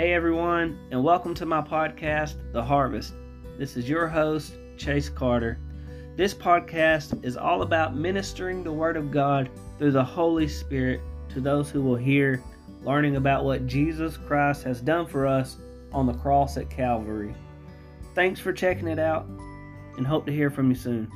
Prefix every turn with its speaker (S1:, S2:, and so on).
S1: Hey everyone, and welcome to my podcast, The Harvest. This is your host, Chase Carter. This podcast is all about ministering the Word of God through the Holy Spirit to those who will hear, learning about what Jesus Christ has done for us on the cross at Calvary. Thanks for checking it out, and hope to hear from you soon.